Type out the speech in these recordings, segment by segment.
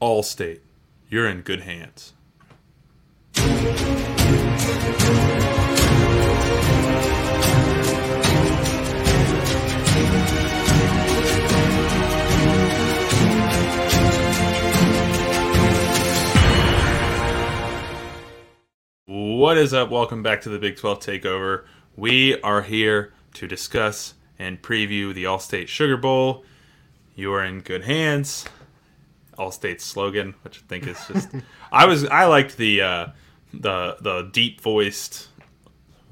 Allstate, you're in good hands. What is up? Welcome back to the Big 12 Takeover. We are here to discuss and preview the Allstate Sugar Bowl. You are in good hands. Allstate's slogan, which I think is just I was I liked the uh, the the deep voiced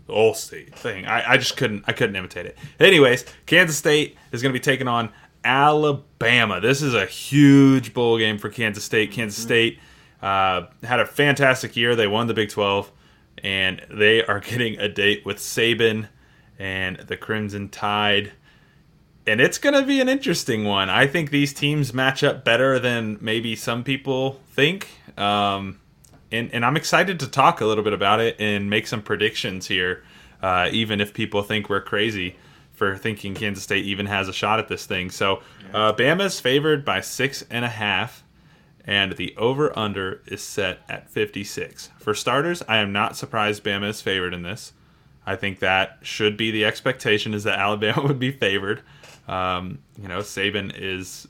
Allstate thing. I, I just couldn't I couldn't imitate it. Anyways, Kansas State is going to be taking on Alabama. This is a huge bowl game for Kansas State. Kansas State uh, had a fantastic year. They won the Big 12, and they are getting a date with Saban and the Crimson Tide. And it's going to be an interesting one. I think these teams match up better than maybe some people think. Um, and, and I'm excited to talk a little bit about it and make some predictions here, uh, even if people think we're crazy for thinking Kansas State even has a shot at this thing. So, uh, Bama's favored by six and a half and the over under is set at 56. For starters, I am not surprised Bama is favored in this. I think that should be the expectation is that Alabama would be favored. Um, you know, Saban is,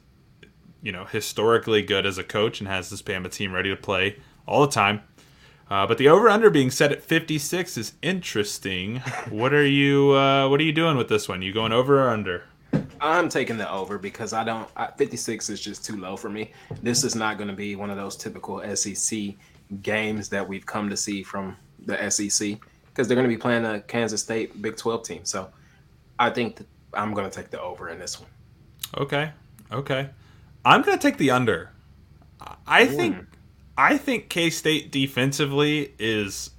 you know, historically good as a coach and has this Bama team ready to play all the time. Uh, but the over under being set at 56 is interesting. what are you uh, What are you doing with this one? You going over or under? I'm taking the over because I don't. I, 56 is just too low for me. This is not going to be one of those typical SEC games that we've come to see from the SEC because they're going to be playing a Kansas State Big 12 team. So I think I'm going to take the over in this one. Okay, okay. I'm going to take the under. I think I think K State defensively is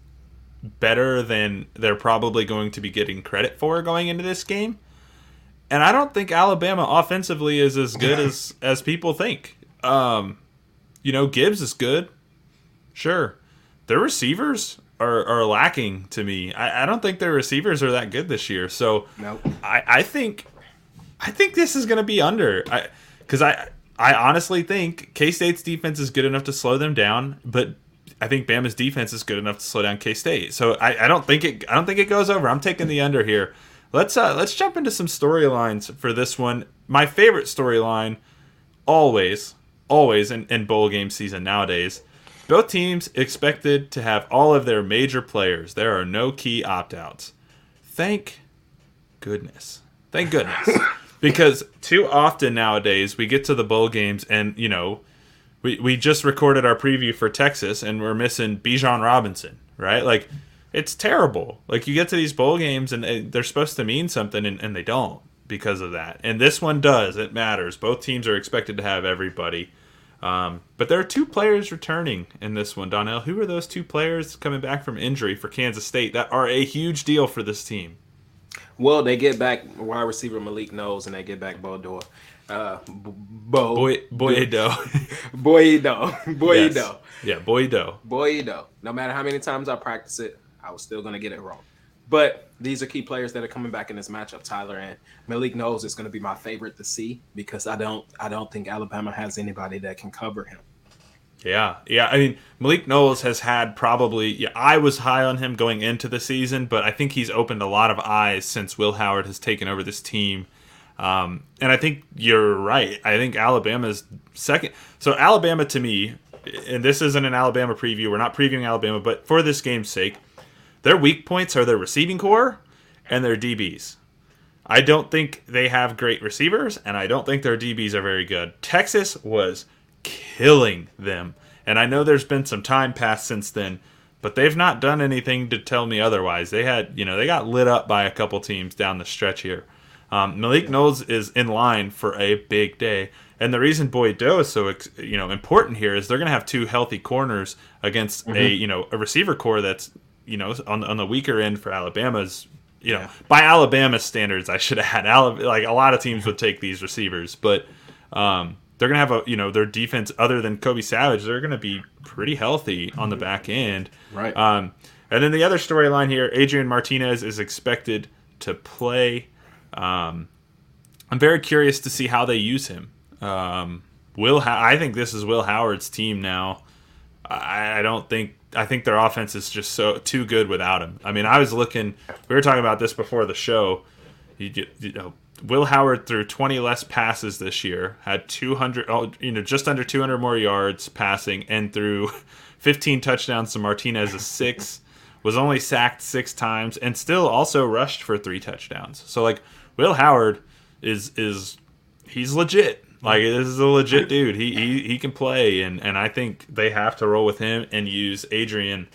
better than they're probably going to be getting credit for going into this game and I don't think Alabama offensively is as good as as people think. Um, you know, Gibbs is good, sure. Their receivers are, are lacking to me. I, I don't think their receivers are that good this year. So nope. I, I think I think this is going to be under. I because I I honestly think K State's defense is good enough to slow them down, but I think Bama's defense is good enough to slow down K State. So I, I don't think it I don't think it goes over. I'm taking the under here. Let's uh, let's jump into some storylines for this one. My favorite storyline, always, always in, in bowl game season nowadays. Both teams expected to have all of their major players. There are no key opt outs. Thank goodness. Thank goodness. because too often nowadays we get to the bowl games and, you know, we, we just recorded our preview for Texas and we're missing Bijan Robinson, right? Like, it's terrible. Like you get to these bowl games and they're supposed to mean something and, and, they don't because of that. And this one does. It matters. Both teams are expected to have everybody. Um, but there are two players returning in this one, Donnell. Who are those two players coming back from injury for Kansas State that are a huge deal for this team? Well, they get back wide receiver Malik Knowles and they get back Bo Dor. Uh, Bo Boy Boyedo. Boyedo. Boyedo. Yes. Yeah, Boyedo. Boyedo. No matter how many times I practice it, I was still going to get it wrong. But these are key players that are coming back in this matchup, Tyler and Malik Knowles is going to be my favorite to see because I don't I don't think Alabama has anybody that can cover him. Yeah, yeah. I mean, Malik Knowles has had probably. Yeah, I was high on him going into the season, but I think he's opened a lot of eyes since Will Howard has taken over this team. Um, and I think you're right. I think Alabama's second. So Alabama to me, and this isn't an Alabama preview. We're not previewing Alabama, but for this game's sake, their weak points are their receiving corps and their DBs. I don't think they have great receivers, and I don't think their DBs are very good. Texas was killing them. And I know there's been some time passed since then, but they've not done anything to tell me otherwise. They had, you know, they got lit up by a couple teams down the stretch here. Um, Malik Knowles is in line for a big day. And the reason Boye-Doe is so you know important here is they're going to have two healthy corners against mm-hmm. a you know a receiver corps that's you know, on on the weaker end for Alabama's, you know, yeah. by Alabama standards, I should have had Alabama. Like a lot of teams would take these receivers, but um, they're gonna have a you know their defense other than Kobe Savage, they're gonna be pretty healthy on the back end, right? Um, and then the other storyline here, Adrian Martinez is expected to play. Um, I'm very curious to see how they use him. Um, Will I think this is Will Howard's team now. I, I don't think I think their offense is just so too good without him. I mean, I was looking. We were talking about this before the show. You, get, you know, Will Howard threw 20 less passes this year, had 200, oh, you know, just under 200 more yards passing, and threw 15 touchdowns to Martinez's six. Was only sacked six times, and still also rushed for three touchdowns. So like, Will Howard is is he's legit. Like this is a legit dude. He he, he can play, and and I think they have to roll with him and use Adrian,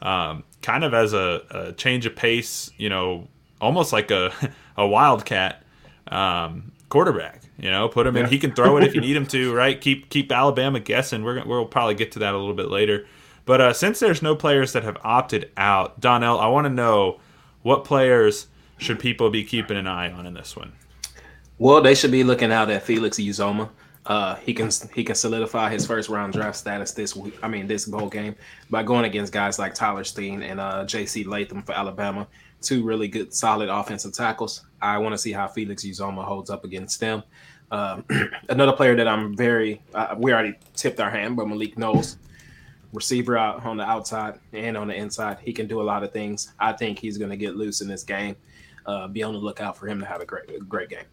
um, kind of as a, a change of pace. You know, almost like a a wildcat um, quarterback. You know, put him in. He can throw it if you need him to. Right? Keep keep Alabama guessing. We're we'll probably get to that a little bit later. But uh, since there's no players that have opted out, Donnell, I want to know what players should people be keeping an eye on in this one. Well, they should be looking out at Felix Uzomah. Uh, he can he can solidify his first round draft status this week. I mean, this bowl game by going against guys like Tyler Steen and uh, J.C. Latham for Alabama, two really good, solid offensive tackles. I want to see how Felix Uzomah holds up against them. Um, another player that I'm very uh, we already tipped our hand, but Malik Knowles, receiver out on the outside and on the inside, he can do a lot of things. I think he's going to get loose in this game. Uh, be on the lookout for him to have a great great game.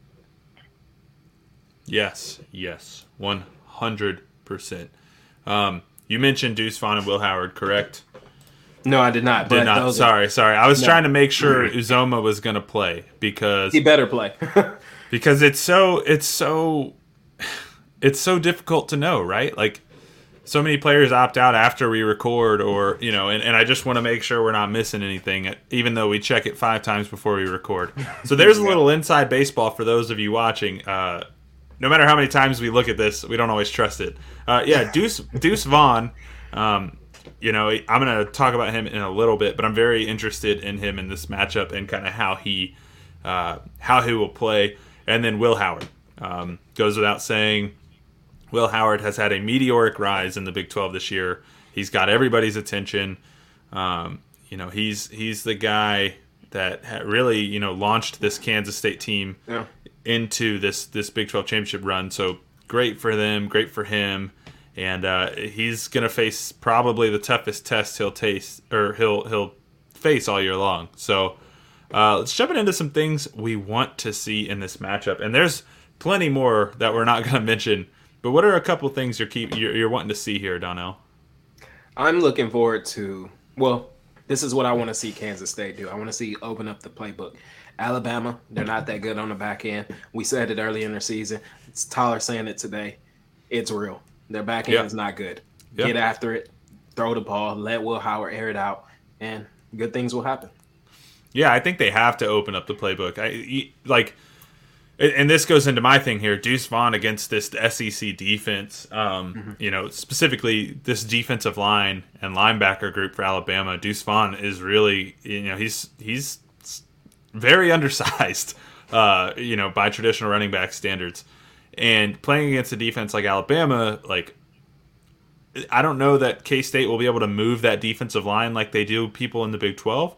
Yes, yes, one hundred percent. Um, you mentioned Deuce Vaughn and Will Howard, correct? No, I did not. Did not. Sorry, are... sorry. I was no. trying to make sure Uzomah was going to play because he better play. because it's so it's so it's so difficult to know, right? Like so many players opt out after we record or you know and, and i just want to make sure we're not missing anything even though we check it five times before we record so there's a little inside baseball for those of you watching uh, no matter how many times we look at this, we don't always trust it. Uh, yeah, Deuce Deuce Vaughn. Um, you know, I'm going to talk about him in a little bit, but I'm very interested in him in this matchup and kind of how he uh, how he will play. And then Will Howard um, goes without saying. Will Howard has had a meteoric rise in the Big 12 this year. He's got everybody's attention. Um, you know, he's he's the guy that really you know launched this Kansas State team yeah into this this Big 12 championship run. So great for them, great for him, and uh, he's to face probably the toughest test he'll taste or he'll he'll face all year long. So uh, let's jump into some things we want to see in this matchup, and there's plenty more that we're not to mention. But what are a couple things you're keep you're, you're wanting to see here, Donnell? I'm looking forward to well. This is what I want to see Kansas State do. I want to see open up the playbook. Alabama, they're not that good on the back end. We said it early in the season. It's Tyler saying it today. It's real. Their back end yep. is not good. Yep. Get after it, throw the ball, let Will Howard air it out, and good things will happen. Yeah, I think they have to open up the playbook. I like, and this goes into my thing here. Deuce Vaughn against this SEC defense. Um, mm-hmm. You know, specifically this defensive line and linebacker group for Alabama. Deuce Vaughn is really, you know, he's he's very undersized, uh, you know, by traditional running back standards. And playing against a defense like Alabama, like I don't know that K State will be able to move that defensive line like they do people in the Big Twelve.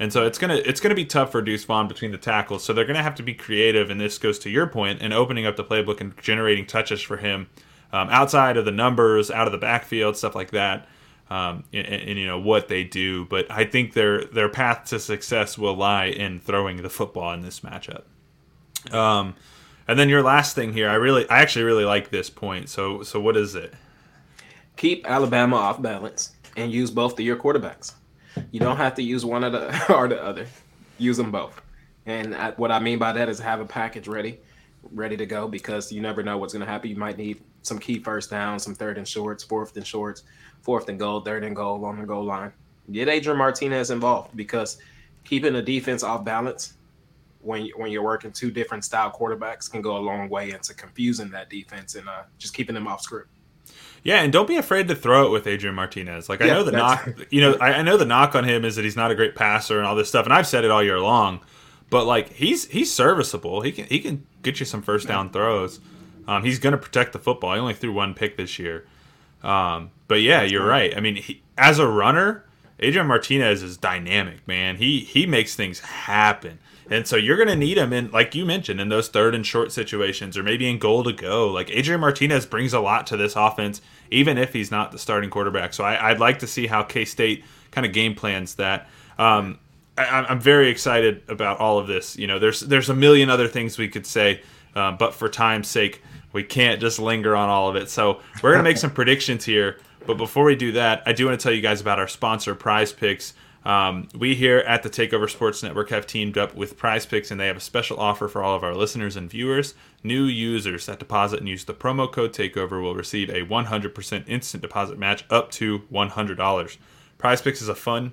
And so it's gonna it's gonna be tough for Deuce Vaughn between the tackles. So they're gonna have to be creative, and this goes to your point, and opening up the playbook and generating touches for him um, outside of the numbers, out of the backfield, stuff like that um, and, and, you know what they do. But I think their their path to success will lie in throwing the football in this matchup. Um, and then your last thing here, I really, I actually really like this point. So, so what is it? Keep Alabama off balance and use both of your quarterbacks. You don't have to use one or the or the other. Use them both. And I, what I mean by that is have a package ready, ready to go because you never know what's going to happen. You might need some key first downs, some third and shorts, fourth and shorts fourth and goal, third and goal on the goal line. Get Adrian Martinez involved because keeping the defense off balance when when you're working two different style quarterbacks can go a long way into confusing that defense and uh, just keeping them off script. Yeah, and don't be afraid to throw it with Adrian Martinez. Like I yeah, know the knock, you know, I, I know the knock on him is that he's not a great passer and all this stuff, and I've said it all year long. But like he's he's serviceable. He can he can get you some first down throws. Um, he's going to protect the football. He only threw one pick this year. Um, but yeah, you're right. I mean, he, as a runner, Adrian Martinez is dynamic, man. He he makes things happen. And so you're going to need him in, like you mentioned, in those third and short situations, or maybe in goal to go. Like Adrian Martinez brings a lot to this offense, even if he's not the starting quarterback. So I, would like to see how K State kind of game plans that. Um, I, am very excited about all of this. You know, there's there's a million other things we could say, um, but for time's sake, we can't just linger on all of it. So we're gonna make some predictions here. But before we do that, I do want to tell you guys about our sponsor, PrizePicks. Um, we here at the Takeover Sports Network have teamed up with PrizePicks, and they have a special offer for all of our listeners and viewers. New users that deposit and use the promo code Takeover will receive a 100% instant deposit match up to $100. PrizePicks is a fun,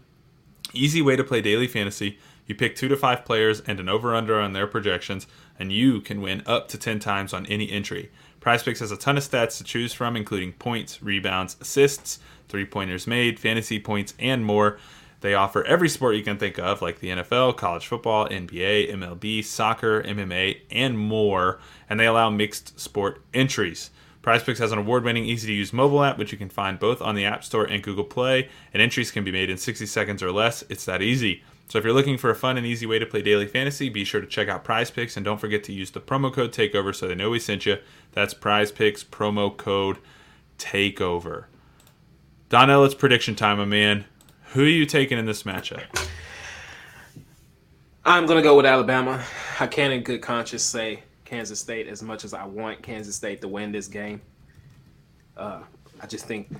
easy way to play daily fantasy. You pick two to five players and an over/under on their projections, and you can win up to 10 times on any entry. PrizePicks has a ton of stats to choose from, including points, rebounds, assists, three pointers made, fantasy points, and more. They offer every sport you can think of, like the NFL, college football, NBA, MLB, soccer, MMA, and more, and they allow mixed sport entries. PrizePicks has an award-winning, easy-to-use mobile app, which you can find both on the App Store and Google Play, and entries can be made in 60 seconds or less. It's that easy. So if you're looking for a fun and easy way to play daily fantasy, be sure to check out PrizePicks, and don't forget to use the promo code TakeOver so they know we sent you. That's PrizePicks promo code TakeOver. Donnell, it's prediction time, my man. Who are you taking in this matchup? I'm going to go with Alabama. I can't, in good conscience, say Kansas State as much as I want Kansas State to win this game. Uh, I just think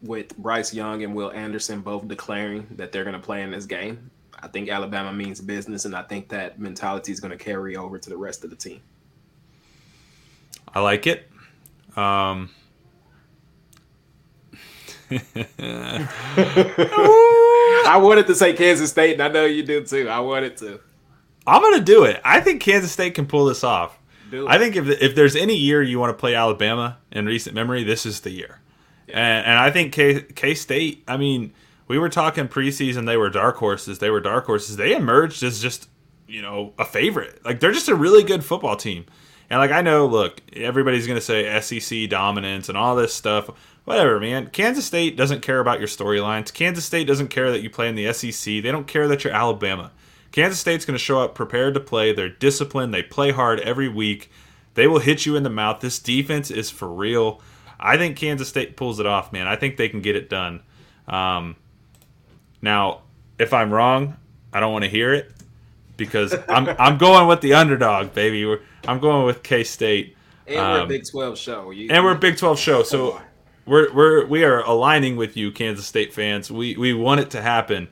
with Bryce Young and Will Anderson both declaring that they're going to play in this game, I think Alabama means business, and I think that mentality is going to carry over to the rest of the team. I like it. Um, I wanted to say Kansas State, and I know you do too. I wanted to. I'm gonna do it. I think Kansas State can pull this off. I think if if there's any year you want to play Alabama in recent memory, this is the year. Yeah. And, and I think K K State. I mean, we were talking preseason; they were dark horses. They were dark horses. They emerged as just you know a favorite. Like they're just a really good football team. And like I know, look, everybody's gonna say SEC dominance and all this stuff whatever, man. Kansas State doesn't care about your storylines. Kansas State doesn't care that you play in the SEC. They don't care that you're Alabama. Kansas State's going to show up prepared to play. They're disciplined. They play hard every week. They will hit you in the mouth. This defense is for real. I think Kansas State pulls it off, man. I think they can get it done. Um, now, if I'm wrong, I don't want to hear it because I'm I'm going with the underdog, baby. I'm going with K State. And we're a um, Big Twelve show. You, and we're a Big Twelve show. So we're we're we are aligning with you, Kansas State fans. We we want it to happen.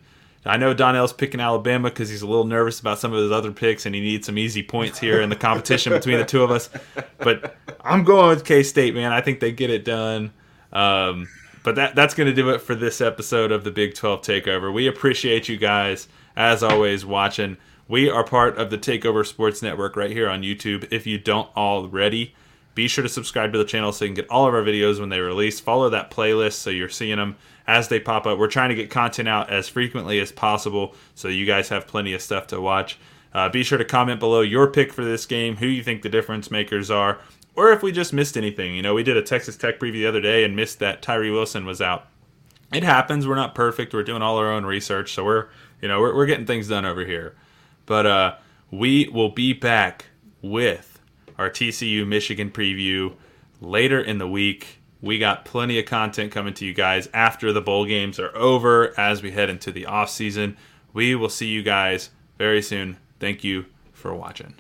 I know Donnell's picking Alabama because he's a little nervous about some of his other picks, and he needs some easy points here in the competition between the two of us. But I'm going with K State, man. I think they get it done. Um, but that that's going to do it for this episode of the Big 12 Takeover. We appreciate you guys as always watching. We are part of the Takeover Sports Network right here on YouTube. If you don't already, be sure to subscribe to the channel so you can get all of our videos when they release. Follow that playlist so you're seeing them as they pop up. We're trying to get content out as frequently as possible so you guys have plenty of stuff to watch. Uh, be sure to comment below your pick for this game, who you think the difference makers are, or if we just missed anything. You know, we did a Texas Tech preview the other day and missed that Tyree Wilson was out. It happens. We're not perfect. We're doing all our own research, so we're you know we're, we're getting things done over here. But uh, we will be back with our TCU Michigan preview later in the week. We got plenty of content coming to you guys after the bowl games are over as we head into the off season. We will see you guys very soon. Thank you for watching.